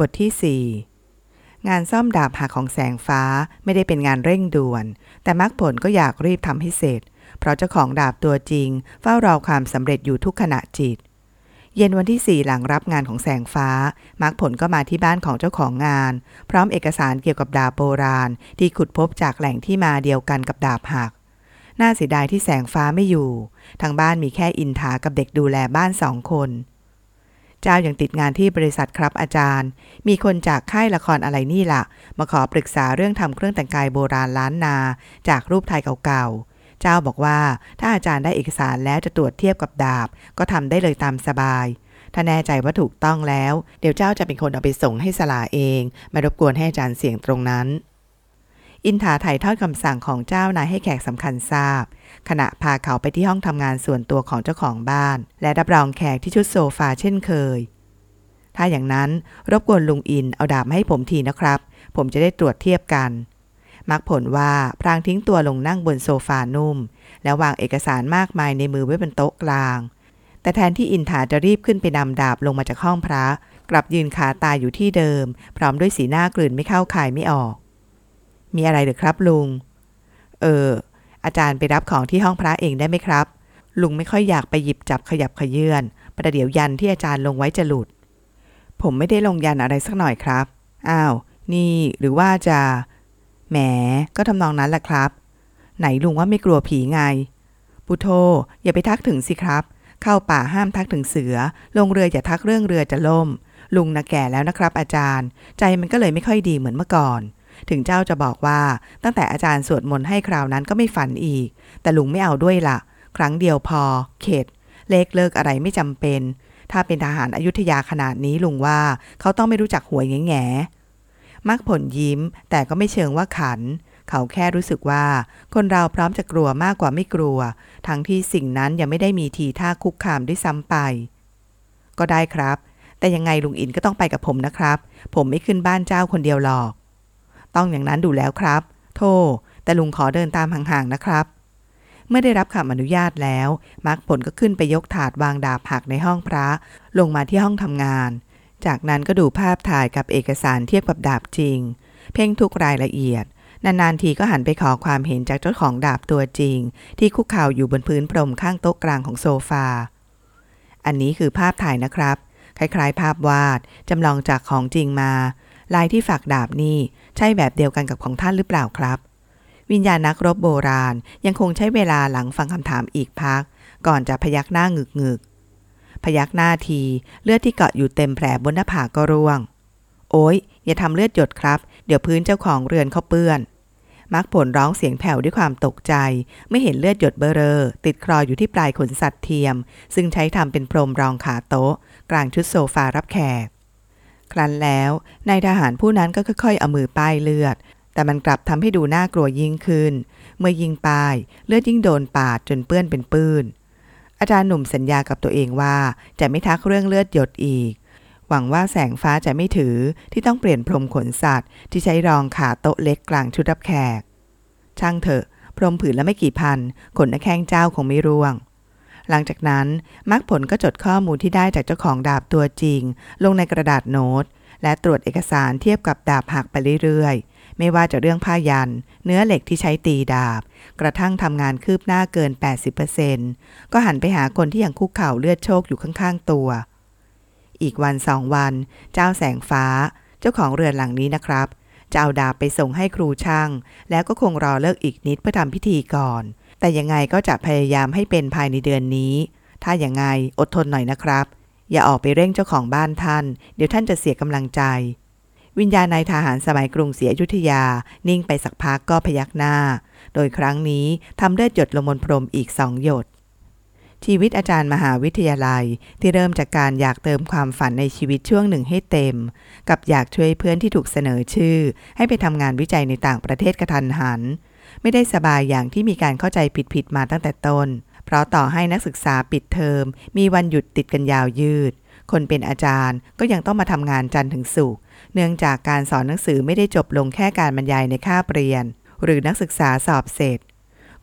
บทที่ 4 งานซ่อมดาบหักของแสงฟ้าไม่ได้เป็นงานเร่งด่วน แต่มักผลก็อยากรีบทำให้เสร็จ เพราะเจ้าของดาบตัวจริง เฝ้ารอความสำเร็จอยู่ทุกขณะจิต เย็นวันที่ 4 หลังรับงานของแสงฟ้า มักผลก็มาที่บ้านของเจ้าของงาน พร้อมเอกสารเกี่ยวกับดาบโบราณ ที่ขุดพบจากแหล่งที่มาเดียวกันกับดาบหักน่าเสียดายที่แสงฟ้าไม่อยู่ ทางบ้านมีแค่อินทากับเด็กดูแลบ้านสองคน เจ้ายังติดงานที่บริษัทครับอาจารย์ มีคนจากค่ายละครอะไรนี่ล่ะ มาขอปรึกษาเรื่องทำเครื่องแต่งกายโบราณล้านนา จากรูปไทยเก่าๆ เจ้าบอกว่าถ้าอาจารย์ได้เอกสารแล้วจะตรวจเทียบกับดาบ ก็ทำได้เลยตามสบาย ถ้าแน่ใจว่าถูกต้องแล้ว เดี๋ยวเจ้าจะเป็นคนเอาไปส่งให้สลาเอง มารบกวนให้อาจารย์เสียงตรงนั้น อินทาถ่ายทอดคำสั่งของเจ้านายให้แขกสำคัญทราบ ขณะพาเขาไปที่ห้องทำงานส่วนตัวของเจ้าของบ้าน และรับรองแขกที่ชุดโซฟาเช่นเคย ถ้าอย่างนั้นรบกวนลุงอินเอาดาบมาให้ผมทีนะครับ ผมจะได้ตรวจเทียบกัน มักผลว่าพรางทิ้งตัวลงนั่งบนโซฟานุ่ม แล้ววางเอกสารมากมายในมือไว้บนโต๊ะกลาง แต่แทนที่อินทาจะรีบขึ้นไปนำดาบลงมาจากห้องพระ กลับยืนขาตายอยู่ที่เดิม พร้อมด้วยสีหน้ากลืนไม่เข้าคายไม่ออก มีอะไรหรือครับลุง เออ อาจารย์ไปรับของที่ห้องพระเองได้ไหมครับ ลุงไม่ค่อยอยากไปหยิบจับขยับขยื่นประเดี๋ยวยันที่อาจารย์ลงไว้จะหลุด ผมไม่ได้ลงยันอะไรสักหน่อยครับ อ้าว นี่หรือว่าจะ แหม ก็ทำนองนั้นแหละครับ ไหนลุงว่าไม่กลัวผีไง ปุโทอย่าไปทักถึงสิครับ เข้าป่าห้ามทักถึงเสือ ลงเรืออย่าทักเรื่องเรือจะล่ม ลุงนะแก่แล้วนะครับอาจารย์ ใจมันก็เลยไม่ค่อยดีเหมือนเมื่อก่อน ถึงเจ้าจะบอกว่า ตั้งแต่อาจารย์สวดมนต์ให้คราวนั้นก็ไม่ฝันอีก แต่ลุงไม่เอาด้วยละครั้งเดียวพอ เข็ด เลขเลิกอะไรไม่จำเป็น ถ้าเป็นทหารอายุทยาขนาดนี้ลุงว่าเขาต้องไม่รู้จักหวยแง่แง่มักผลยิ้ม แต่ก็ไม่เชิงว่าขัน เขาแค่รู้สึกว่า คนเราพร้อมจะกลัวมากกว่าไม่กลัว ทั้งที่สิ่งนั้นยังไม่ได้มีทีท่าคุกคามด้วยซ้ำไป ก็ได้ครับ แต่ยังไงลุงอินก็ต้องไปกับผมนะครับ ผมไม่ขึ้นบ้านเจ้าคนเดียวหรอก ต้องอย่างนั้นดูแล้วครับ โทษแต่ลุงขอเดินตามห่างๆนะครับ เมื่อได้รับคำอนุญาตแล้วมักผลก็ขึ้นไปยกถาดวางดาบหักในห้องพระ ลงมาที่ห้องทำงาน จากนั้นก็ดูภาพถ่ายกับเอกสารเทียบกับดาบจริง เพ่งทุกรายละเอียด นานๆทีก็หันไปขอความเห็นจากเจ้าของดาบตัวจริง ที่คุกเข่าอยู่บนพื้นพรมข้างโต๊ะกลางของโซฟา อันนี้คือภาพถ่ายนะครับ คล้ายๆ ภาพวาดจำลองจากของจริงมาลายที่ฝักดาบนี่ ใช่แบบเดียวกันกับของท่านหรือเปล่าครับ วิญญาณนักรบโบราณยังคงใช้เวลาหลังฟังคำถามอีกพัก ก่อนจะพยักหน้างึกงึกพยักหน้าที เลือดที่เกาะอยู่เต็มแผลบนหน้าผากก็ร่วง โอ้ยอย่าทำเลือดหยดครับ เดี๋ยวพื้นเจ้าของเรือนเขาเปื้อน มักผลร้องเสียงแผ่วด้วยความตกใจ ไม่เห็นเลือดหยดเบอเรอ ติดคลออยู่ที่ปลายขนสัตว์เทียม ซึ่งใช้ทำเป็นพรมรองขาโต๊ะ กลางชุดโซฟารับแขก ครั้นแล้วนายทหารผู้นั้นก็ค่อยๆเอามือป้ายเลือด แต่มันกลับทำให้ดูน่ากลัวยิ่งขึ้น เมื่อยิงป้ายเลือดยิ่งโดนปาดจนเปื้อนเป็นปื้น อาจารย์หนุ่มสัญญากับตัวเองว่าจะไม่ทักเรื่องเลือดหยดอีก หวังว่าแสงฟ้าจะไม่ถือที่ต้องเปลี่ยนพรมขนสัตว์ ที่ใช้รองขาโต๊ะเล็กกลางชุดรับแขก ช่างเถอะ พรมผืนละไม่กี่พันขนน้าแข้งเจ้าคงไม่ร่วง หลังจากนั้นมักผลก็จดข้อมูลที่ได้จากเจ้าของดาบตัวจริง ลงในกระดาษโน้ต และตรวจเอกสารเทียบกับดาบหักไปเรื่อยๆ ไม่ว่าจะเรื่องผ้ายัน เนื้อเหล็กที่ใช้ตีดาบ กระทั่งทำงานคืบหน้าเกิน 80%ก็หันไปหาคนที่ยังคุกเข่าเลือดโชกอยู่ข้างๆตัว อีกวันสองวัน เจ้าแสงฟ้า เจ้าของเรือนหลังนี้นะครับจะเอาดาบไปส่งให้ครูช่าง แล้วก็คงรอเลิกอีกนิดเพื่อทำพิธีก่อน แต่ยังไงก็จะพยายามให้เป็นภายในเดือนนี้ ถ้าอย่างไงอดทนหน่อยนะครับ อย่าออกไปเร่งเจ้าของบ้านท่าน เดี๋ยวท่านจะเสียกำลังใจ วิญญาณนายทหารสมัยกรุงศรีอยุธยา นิ่งไปสักพักก็พยักหน้า โดยครั้งนี้ทำเลือดหยดลงบนพรมอีกสองหยดชีวิตอาจารย์มหาวิทยาลัยที่เริ่มจากการอยากเติมความฝันในชีวิตช่วงหนึ่งให้เต็ม กับอยากช่วยเพื่อนที่ถูกเสนอชื่อ ให้ไปทำงานวิจัยในต่างประเทศกระทันหัน ไม่ได้สบายอย่างที่มีการเข้าใจผิดๆมาตั้งแต่ต้น เพราะต่อให้นักศึกษาปิดเทอม มีวันหยุดติดกันยาวยืด คนเป็นอาจารย์ก็ยังต้องมาทำงานจันทร์ถึงศุกร์เนื่องจากการสอนหนังสือไม่ได้จบลงแค่การบรรยายในคาบเรียน หรือนักศึกษาสอบเสร็จ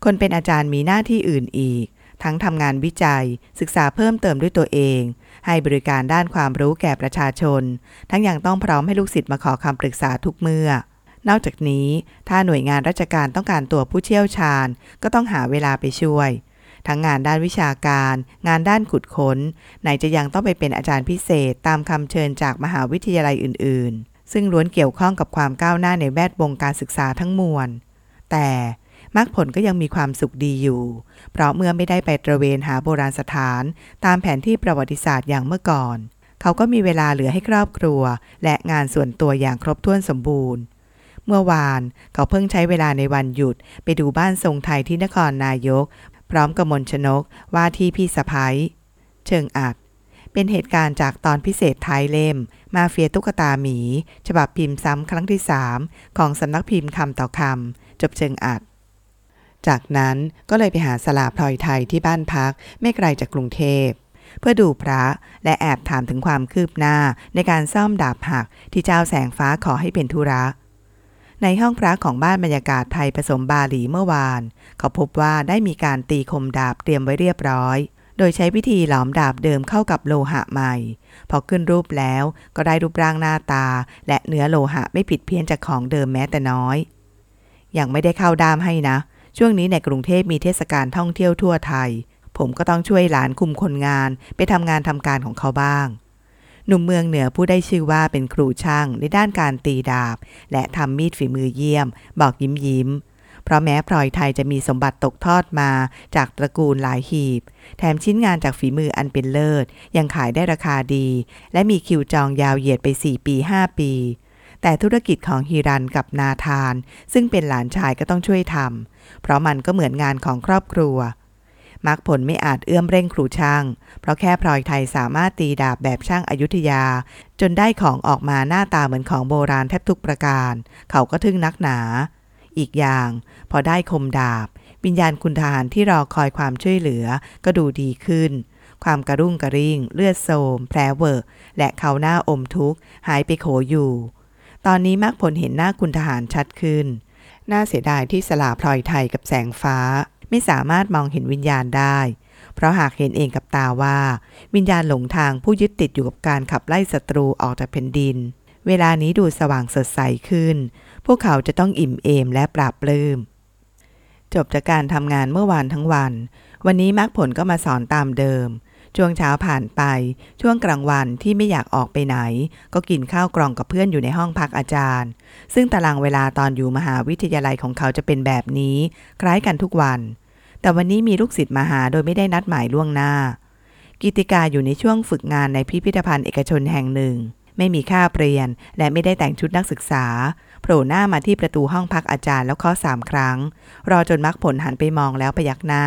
คนเป็นอาจารย์มีหน้าที่อื่นอีก ทั้งทำงานวิจัย ศึกษาเพิ่มเติมด้วยตัวเอง ให้บริการด้านความรู้แก่ประชาชน ทั้งยังต้องพร้อมให้ลูกศิษย์มาขอคำปรึกษาทุกเมื่อ นอกจากนี้ ถ้าหน่วยงานราชการต้องการตัวผู้เชี่ยวชาญ ก็ต้องหาเวลาไปช่วย ทั้งงานด้านวิชาการ งานด้านขุดค้น ไหนจะยังต้องไปเป็นอาจารย์พิเศษตามคำเชิญจากมหาวิทยาลัยอื่น ๆ ซึ่งล้วนเกี่ยวข้องกับความก้าวหน้าในแวดวงการศึกษาทั้งมวล แต่มรรคผลก็ยังมีความสุขดีอยู่ เพราะเมื่อไม่ได้ไปตระเวนหาโบราณสถาน ตามแผนที่ประวัติศาสตร์อย่างเมื่อก่อน เขาก็มีเวลาเหลือให้ครอบครัว และงานส่วนตัวอย่างครบถ้วนสมบูรณ์ เมื่อวาน เขาเพิ่งใช้เวลาในวันหยุด ไปดูบ้านทรงไทยที่นครนายก พร้อมกับมนชนกว่าที่พี่สะพ้ยเชิงอัด เป็นเหตุการณ์จากตอนพิเศษท้ายเล่ม มาเฟียตุ๊กตาหมี ฉบับพิมพ์ซ้ำครั้งที่สามของสำนักพิมพ์คำต่อคำจบเชิงอัดจากนั้นก็เลยไปหาสลาพลอยไทยที่บ้านพักไม่ไกลจากกรุงเทพ เพื่อดูพระและแอบถามถึงความคืบหน้าในการซ่อมดาบหักที่เจ้าแสงฟ้าขอให้เป็นธุระ ในห้องพระของบ้านบรรยากาศไทยผสมบาหลีเมื่อวาน เขาพบว่าได้มีการตีคมดาบเตรียมไว้เรียบร้อย โดยใช้วิธีหลอมดาบเดิมเข้ากับโลหะใหม่ พอขึ้นรูปแล้วก็ได้รูปร่างหน้าตา และเนื้อโลหะไม่ผิดเพี้ยนจากของเดิมแม้แต่น้อย ยังไม่ได้เข้าด้ามให้นะ ช่วงนี้ในกรุงเทพมีเทศกาลท่องเที่ยวทั่วไทย ผมก็ต้องช่วยหลานคุมคนงานไปทำงานทำการของเขาบ้าง หนุ่มเมืองเหนือผู้ได้ชื่อว่าเป็นครูช่างในด้านการตีดาบ และทำมีดฝีมือเยี่ยม บอกยิ้มยิ้ม เพราะแม้พลอยไทยจะมีสมบัติตกทอดมาจากตระกูลหลายหีบ แถมชิ้นงานจากฝีมืออันเป็นเลิศ ยังขายได้ราคาดี และมีคิวจองยาวเหยียดไป 4 ปี 5 ปีแต่ธุรกิจของฮีรันกับนาธาน ซึ่งเป็นหลานชายก็ต้องช่วยทำเพราะมันก็เหมือนงานของครอบครัว มักผลไม่อาจเอื้อมเร่งครูช่าง เพราะแค่พลอยไทยสามารถตีดาบแบบช่างอายุทยา จนได้ของออกมาหน้าตาเหมือนของโบราณแทบทุกประการ เขาก็ทึ่งนักหนา อีกอย่าง พอได้คมดาบ วิญญาณคุณทหารที่รอคอยความช่วยเหลือก็ดูดีขึ้น ความกระรุ่งกระริ่ง เลือดโสมแผลเวอะและเขาหน้าอมทุกข์หายไปโขอยู่ ตอนนี้มักผลเห็นหน้าคุณทหารชัดขึ้นน่าเสียดายที่สลาพลอยไทยกับแสงฟ้า ไม่สามารถมองเห็นวิญญาณได้ เพราะหากเห็นเองกับตาว่า วิญญาณหลงทางผู้ยึดติดอยู่กับการขับไล่ศัตรูออกจากแผ่นดิน เวลานี้ดูสว่างสดใสขึ้น พวกเขาจะต้องอิ่มเอมและปราบปลื้มจบจากการทำงานเมื่อวานทั้งวัน วันนี้มรรคผลก็มาสอนตามเดิม ช่วงเช้าผ่านไป ช่วงกลางวันที่ไม่อยากออกไปไหน ก็กินข้าวกล่องกับเพื่อนอยู่ในห้องพักอาจารย์ ซึ่งตารางเวลาตอนอยู่มหาวิทยาลัยของเขาจะเป็นแบบนี้ คล้ายกันทุกวัน แต่วันนี้มีลูกศิษย์มาหาโดยไม่ได้นัดหมายล่วงหน้า กิติกาอยู่ในช่วงฝึกงานในพิพิธภัณฑ์เอกชนแห่งหนึ่ง ไม่มีค่าเปลี่ยน และไม่ได้แต่งชุดนักศึกษา โผล่หน้ามาที่ประตูห้องพักอาจารย์แล้วเคาะสามครั้ง รอจนมักผลหันไปมองแล้วพยักหน้า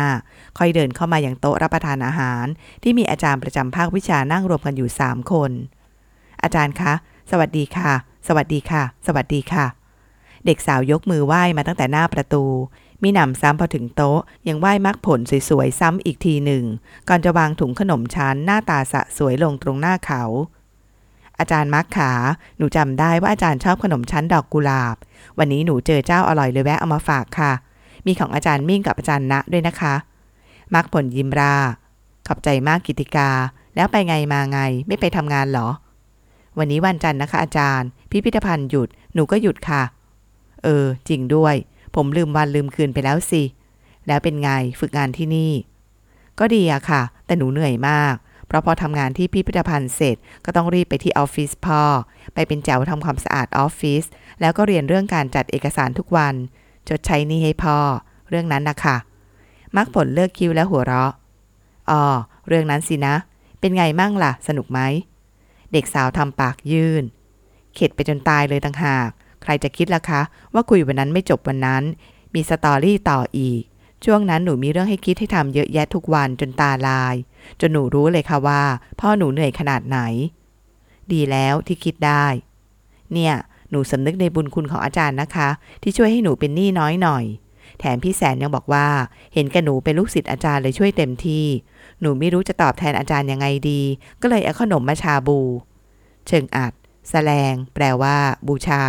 ค่อยเดินเข้ามาอย่างโต๊ะรับประทานอาหาร ที่มีอาจารย์ประจำภาควิชานั่งรวมกันอยู่สามคน อาจารย์คะ สวัสดีค่ะ สวัสดีค่ะ สวัสดีค่ะ เด็กสาวยกมือไหว้มาตั้งแต่หน้าประตูมีหนำซ้ำพอถึงโต๊ะ ยังไหว้มักผลสวยๆซ้ำอีกทีหนึ่ง ก่อนจะวางถุงขนมชั้นหน้าตาสะสวยลงตรงหน้าเขา อาจารย์มักขา หนูจำได้ว่าอาจารย์ชอบขนมชั้นดอกกุหลาบ วันนี้หนูเจอเจ้าอร่อยเลยแวะเอามาฝากค่ะ มีของอาจารย์มิ่งกับอาจารย์ณด้วยนะคะ มักผลยิมรา ขอบใจมากกิติกา แล้วไปไงมาไง ไม่ไปทำงานเหรอ วันนี้วันจันทร์นะคะ อาจารย์ พิพิธภัณฑ์หยุด หนูก็หยุดค่ะ เออ จริงด้วย ผมลืมวันลืมคืนไปแล้วสิ แล้วเป็นไง ฝึกงานที่นี่ ก็ดีอะค่ะ แต่หนูเหนื่อยมาก เพราะพอทำงานที่พิพิธภัณฑ์เสร็จ ก็ต้องรีบไปที่ออฟฟิศพ่อ ไปเป็นแจวทำความสะอาดออฟฟิศแล้วก็เรียนเรื่องการจัดเอกสารทุกวันจดใช้นี่ให้พ่อ เรื่องนั้นนะคะมักผลเลิกคิวแล้วหัวเราะอ๋อเรื่องนั้นสินะ เป็นไงมั่งล่ะ สนุกไหม เด็กสาวทำปากยื่น เข็ดไปจนตายเลยต่างหาก ใครจะคิดล่ะคะ ว่าคุยวันนั้นไม่จบวันนั้น มีสตอรี่ต่ออีก ช่วงนั้นหนูมีเรื่องให้คิดให้ทำเยอะแยะทุกวันจนตาลาย จนหนูรู้เลยค่ะว่า พ่อหนูเหนื่อยขนาดไหน ดีแล้วที่คิดได้ เนี่ย หนูสำนึกในบุญคุณของอาจารย์นะคะ ที่ช่วยให้หนูเป็นหนี้น้อยหน่อย แถมพี่แสนยังบอกว่า เห็นแกหนูเป็นลูกศิษย์อาจารย์เลยช่วยเต็มที่ หนูไม่รู้จะตอบแทนอาจารย์ยังไงดี ก็เลยเอาขนมมาชาบู เชิงอัดแสลง แปลว่า บูชา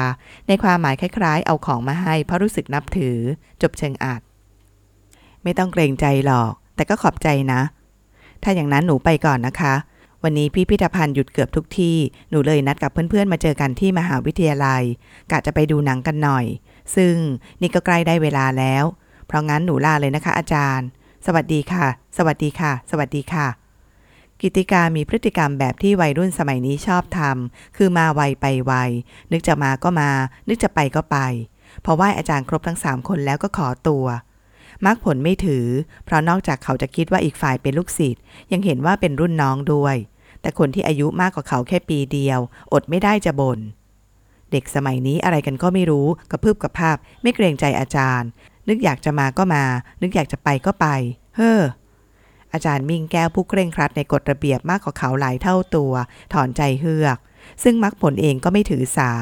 ในความหมายคล้าย ๆ เอาของมาให้เพราะรู้สึกนับถือ จบเชิงอัด ไม่ต้องเกรงใจหรอก แต่ก็ขอบใจนะ ถ้าอย่างนั้นหนูไปก่อนนะคะ วันนี้พิพิธภัณฑ์หยุดเกือบทุกที่ หนูเลยนัดกับเพื่อนๆ มาเจอกันที่มหาวิทยาลัย กะจะไปดูหนังกันหน่อย ซึ่งนี่ก็ใกล้ได้เวลาแล้ว เพราะงั้นหนูลาเลยนะคะ อาจารย์ สวัสดีค่ะ สวัสดีค่ะ สวัสดีค่ะกิติกามีพฤติกรรมแบบที่วัยรุ่นสมัยนี้ชอบทำ คือมาไวไปไว นึกจะมาก็มา นึกจะไปก็ไป พอไหว้อาจารย์ครบทั้งสามคนแล้วก็ขอตัว มักผลไม่ถือ เพราะนอกจากเขาจะคิดว่าอีกฝ่ายเป็นลูกศิษย์ยังเห็นว่าเป็นรุ่นน้องด้วย แต่คนที่อายุมากกว่าเขาแค่ปีเดียว อดไม่ได้จะบน่นเด็กสมัยนี้อะไรกันก็ไม่รู้กระพืบกระภาพ ไม่เกรงใจอาจารย์ นึกอยากจะมาก็มา นึกอยากจะไปก็ไป เฮ้ออาจารย์มิ่งแก้วผู้เคร่งครัดในกฎระเบียบมากกว่าเขาหลายเท่าตัว ถอนใจเฮือก ซึ่งมักผลเองก็ไม่ถือสา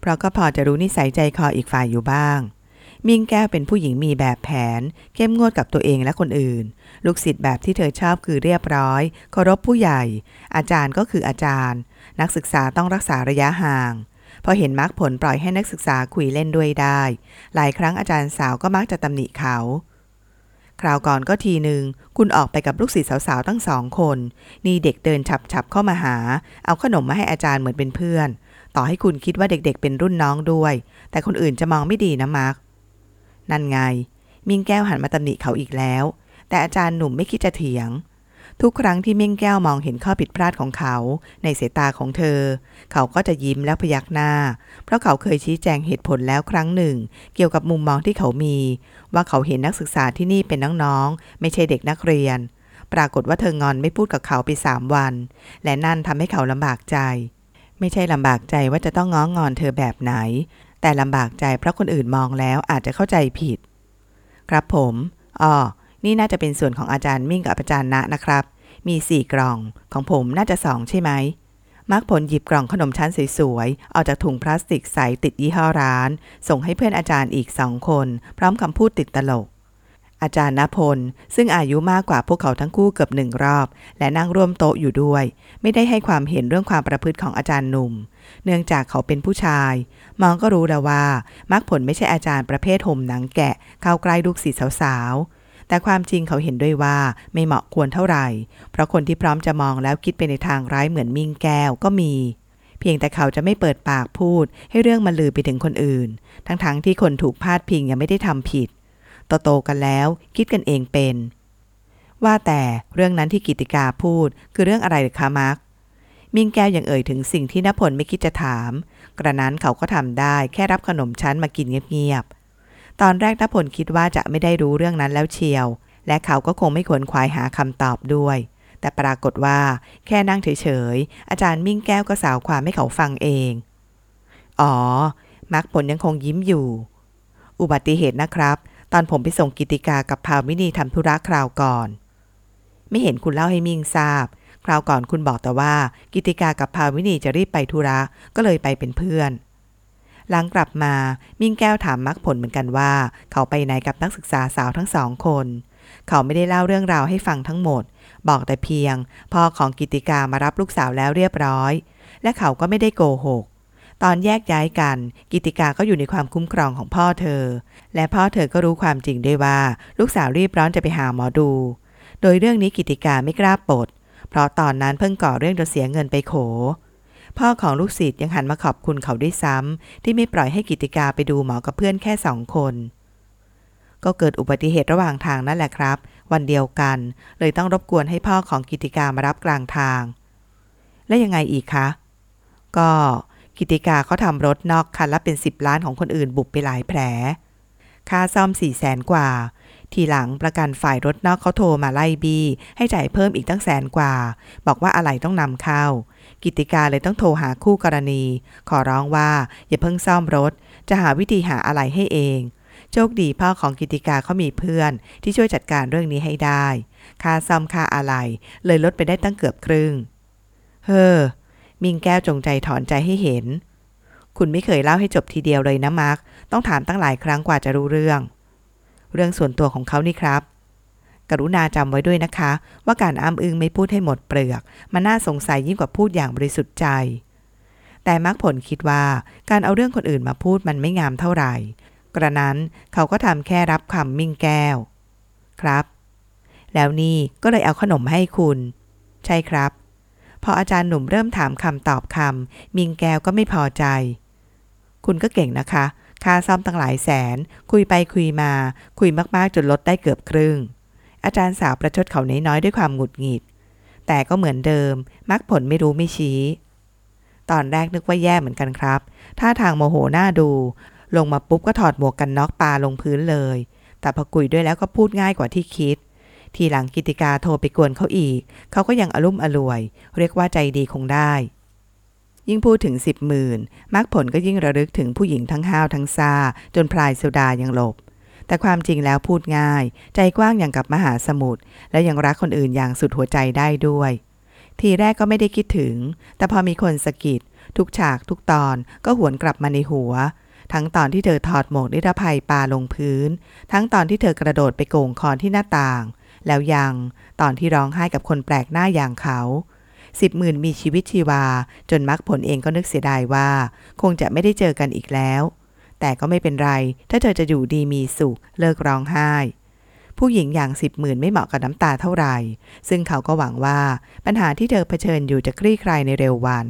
เพราะก็พอจะรู้นิสัยใจคออีกฝ่ายอยู่บ้าง มิ่งแก้วเป็นผู้หญิงมีแบบแผน เข้มงวดกับตัวเองและคนอื่น ลูกศิษย์แบบที่เธอชอบคือเรียบร้อย เคารพผู้ใหญ่ อาจารย์ก็คืออาจารย์ นักศึกษาต้องรักษาระยะห่างพอเห็นมักผลปล่อยให้นักศึกษาคุยเล่นด้วยได้ หลายครั้งอาจารย์สาวก็มักจะตำหนิเขา คราวก่อนก็ทีหนึ่ง คุณออกไปกับลูกศิษย์สาวๆตั้งสองคน นี่เด็กเดินฉับๆเข้ามาหา เอาขนมมาให้อาจารย์เหมือนเป็นเพื่อน ต่อให้คุณคิดว่าเด็กๆเป็นรุ่นน้องด้วย แต่คนอื่นจะมองไม่ดีนะมาร์ก นั่นไง มิ่งแก้วหันมาตำหนิเขาอีกแล้ว แต่อาจารย์หนุ่มไม่คิดจะเถียง ทุกครั้งที่มิ่งแก้วมองเห็นข้อผิดพลาดของเขา ในสายตาของเธอ เขาก็จะยิ้มแล้วพยักหน้า เพราะเขาเคยชี้แจงเหตุผลแล้วครั้งหนึ่ง เกี่ยวกับมุมมองที่เขามี ว่าเขาเห็นนักศึกษาที่นี่เป็นน้องๆ ไม่ใช่เด็กนักเรียน ปรากฏว่าเธองอนไม่พูดกับเขาไปสามวัน และนั่นทำให้เขาลำบากใจไม่ใช่ลำบากใจว่าจะต้องง้องงอนเธอแบบไหน แต่ลำบากใจเพราะคนอื่นมองแล้วอาจจะเข้าใจผิด ครับผมอ๋อนี่น่าจะเป็นส่วนของอาจารย์มิ่งกับอาจารย์ณนะครับ มีสี่กล่องของผมน่าจะสองใช่ไหมมาร์กผลหยิบกล่องขนมชั้นสวยๆออกจากถุงพลาสติกใสติดยี่ห้อร้าน ส่งให้เพื่อนอาจารย์อีกสองคน พร้อมคำพูดติดตลก อาจารย์ณพล ซึ่งอายุมากกว่าพวกเขาทั้งคู่เกือบหนึ่งรอบ และนั่งร่วมโต๊ะอยู่ด้วย ไม่ได้ให้ความเห็นเรื่องความประพฤติของอาจารย์หนุ่ม เนื่องจากเขาเป็นผู้ชาย มองก็รู้แล้วว่ามักผลไม่ใช่อาจารย์ประเภทห่มหนังแกะ เข้าใกล้ลูกศิษย์สาวๆ แต่ความจริงเขาเห็นด้วยว่าไม่เหมาะควรเท่าไหร่ เพราะคนที่พร้อมจะมองแล้วคิดไปในทางร้ายเหมือนมิ่งแก้วก็มีเพียงแต่เขาจะไม่เปิดปากพูดให้เรื่องมันลือไปถึงคนอื่น ทั้งๆทที่คนถูกพาดพิงยังไม่ได้ทำผิด โตๆกันแล้วคิดกันเองเป็น ว่าแต่เรื่องนั้นที่กิติกาพูดคือเรื่องอะไรหรือคะมาร์กมิงแก้วยังเอ่ยถึงสิ่งที่นพลไม่คิดจะถาม กระนั้นเขาก็ทำได้แค่รับขนมชั้นมากินเงียบๆ ตอนแรกนพลคิดว่าจะไม่ได้รู้เรื่องนั้นแล้วเชียว และเขาก็คงไม่ขวนขวายหาคำตอบด้วย แต่ปรากฏว่า แค่นั่งเฉยๆ อาจารย์มิ่งแก้วก็สาวความให้เขาฟังเอง อ๋อ มักผลยังคงยิ้มอยู่ อุบัติเหตุนะครับ ตอนผมไปส่งกิติกากับพาวินีทำธุระคราวก่อน ไม่เห็นคุณเล่าให้มิ่งทราบ คราวก่อนคุณบอกแต่ว่า กิติกากับพาวินีจะรีบไปธุระก็เลยไปเป็นเพื่อน หลังกลับมามิ่งแก้วถามมักผลเหมือนกันว่า เขาไปไหนกับนักศึกษาสาวทั้งสองคน เขาไม่ได้เล่าเรื่องราวให้ฟังทั้งหมด บอกแต่เพียงพ่อของกิติกามารับลูกสาวแล้วเรียบร้อย และเขาก็ไม่ได้โกหก ตอนแยกย้ายกัน กิติกาก็อยู่ในความคุ้มครองของพ่อเธอ และพ่อเธอก็รู้ความจริงได้ว่า ลูกสาวรีบร้อนจะไปหาหมอดู โดยเรื่องนี้กิติกาไม่กล้าปดเพราะตอนนั้นเพิ่งก่อเรื่องจนเสียเงินไปโข พ่อของลูกศิษย์ยังหันมาขอบคุณเขาด้วยซ้ำที่ไม่ปล่อยให้กิติกาไปดูหมอกับเพื่อนแค่สองคน ก็เกิดอุบัติเหตุระหว่างทางนั่นแหละครับ วันเดียวกัน เลยต้องรบกวนให้พ่อของกิติกามารับกลางทาง และยังไงอีกคะ ก็ กิติกาเขาทำรถนอกคันละเป็นสิบล้านของคนอื่นบุบไปหลายแผล ค่าซ่อมสี่แสนกว่า ทีหลังประกันฝ่ายรถนอกเขาโทรมาไล่บี ให้จ่ายเพิ่มอีกตั้งแสนกว่า บอกว่าอะไรต้องนำเข้า กิติกาเลยต้องโทรหาคู่กรณี ขอร้องว่าอย่าเพิ่งซ่อมรถ จะหาวิธีหาอะไรให้เองโชคดีพ่อของกิติกาเขามีเพื่อน ที่ช่วยจัดการเรื่องนี้ให้ได้ ค่าซ่อมค่าอะไร เลยลดไปได้ตั้งเกือบครึ่ง เฮ้อ มิงแก้วจงใจถอนใจให้เห็น คุณไม่เคยเล่าให้จบทีเดียวเลยนะมาร์กต้องถามตั้งหลายครั้งกว่าจะรู้เรื่อง เรื่องส่วนตัวของเขานี่ครับ กรุณาจำไว้ด้วยนะคะ ว่าการอ้ำอึงไม่พูดให้หมดเปลือก มันน่าสงสัยยิ่งกว่าพูดอย่างบริสุทธิ์ใจ แต่มักผลคิดว่าการเอาเรื่องคนอื่นมาพูดมันไม่งามเท่าไหร่ กระนั้นเขาก็ทำแค่รับคำมิ่งแก้ว ครับ แล้วนี่ก็เลยเอาขนมให้คุณ ใช่ครับ พออาจารย์หนุ่มเริ่มถามคำตอบคำมิงแก้วก็ไม่พอใจ คุณก็เก่งนะคะ ค่าซ่อมตั้งหลายแสน คุยไปคุยมา คุยมากๆจนลดได้เกือบครึ่ง อาจารย์สาวประชดเขาน้อยๆด้วยความหงุดหงิด แต่ก็เหมือนเดิม มักผลไม่รู้ไม่ชี้ ตอนแรกนึกว่าแย่เหมือนกันครับ ท่าทางโมโหหน้าดู ลงมาปุ๊บก็ถอดหมวกกันน็อกปาลงพื้นเลย แต่พอคุยด้วยแล้วก็พูดง่ายกว่าที่คิด ทีหลังกิติกาโทรไปกวนเขาอีก เขาก็ยังอารมณ์อรวย เรียกว่าใจดีคงได้ ยิ่งพูดถึงสิบหมื่นมักผลก็ยิ่งระลึกถึงผู้หญิงทั้งห้าวทั้งซาจนพลายโซดายังหลบ แต่ความจริงแล้วพูดง่าย ใจกว้างอย่างกับมหาสมุทรและยังรักคนอื่นอย่างสุดหัวใจได้ด้วย ทีแรกก็ไม่ได้คิดถึง แต่พอมีคนสะกิดทุกฉากทุกตอนก็หวนกลับมาในหัวทั้งตอนที่เธอถอดหมวกนิรภัยปาลงพื้น ทั้งตอนที่เธอกระโดดไปโกงคอนที่หน้าต่าง แล้วยังตอนที่ร้องไห้กับคนแปลกหน้าอย่างเขาสิบหมื่นมีชีวิตชีวา จนมักผลเองก็นึกเสียดายว่า คงจะไม่ได้เจอกันอีกแล้ว แต่ก็ไม่เป็นไร ถ้าเธอจะอยู่ดีมีสุข เลิกร้องไห้ ผู้หญิงอย่างสิบหมื่นไม่เหมาะกับน้ำตาเท่าไหร่ ซึ่งเขาก็หวังว่าปัญหาที่เธอเผชิญอยู่จะคลี่คลายในเร็ววัน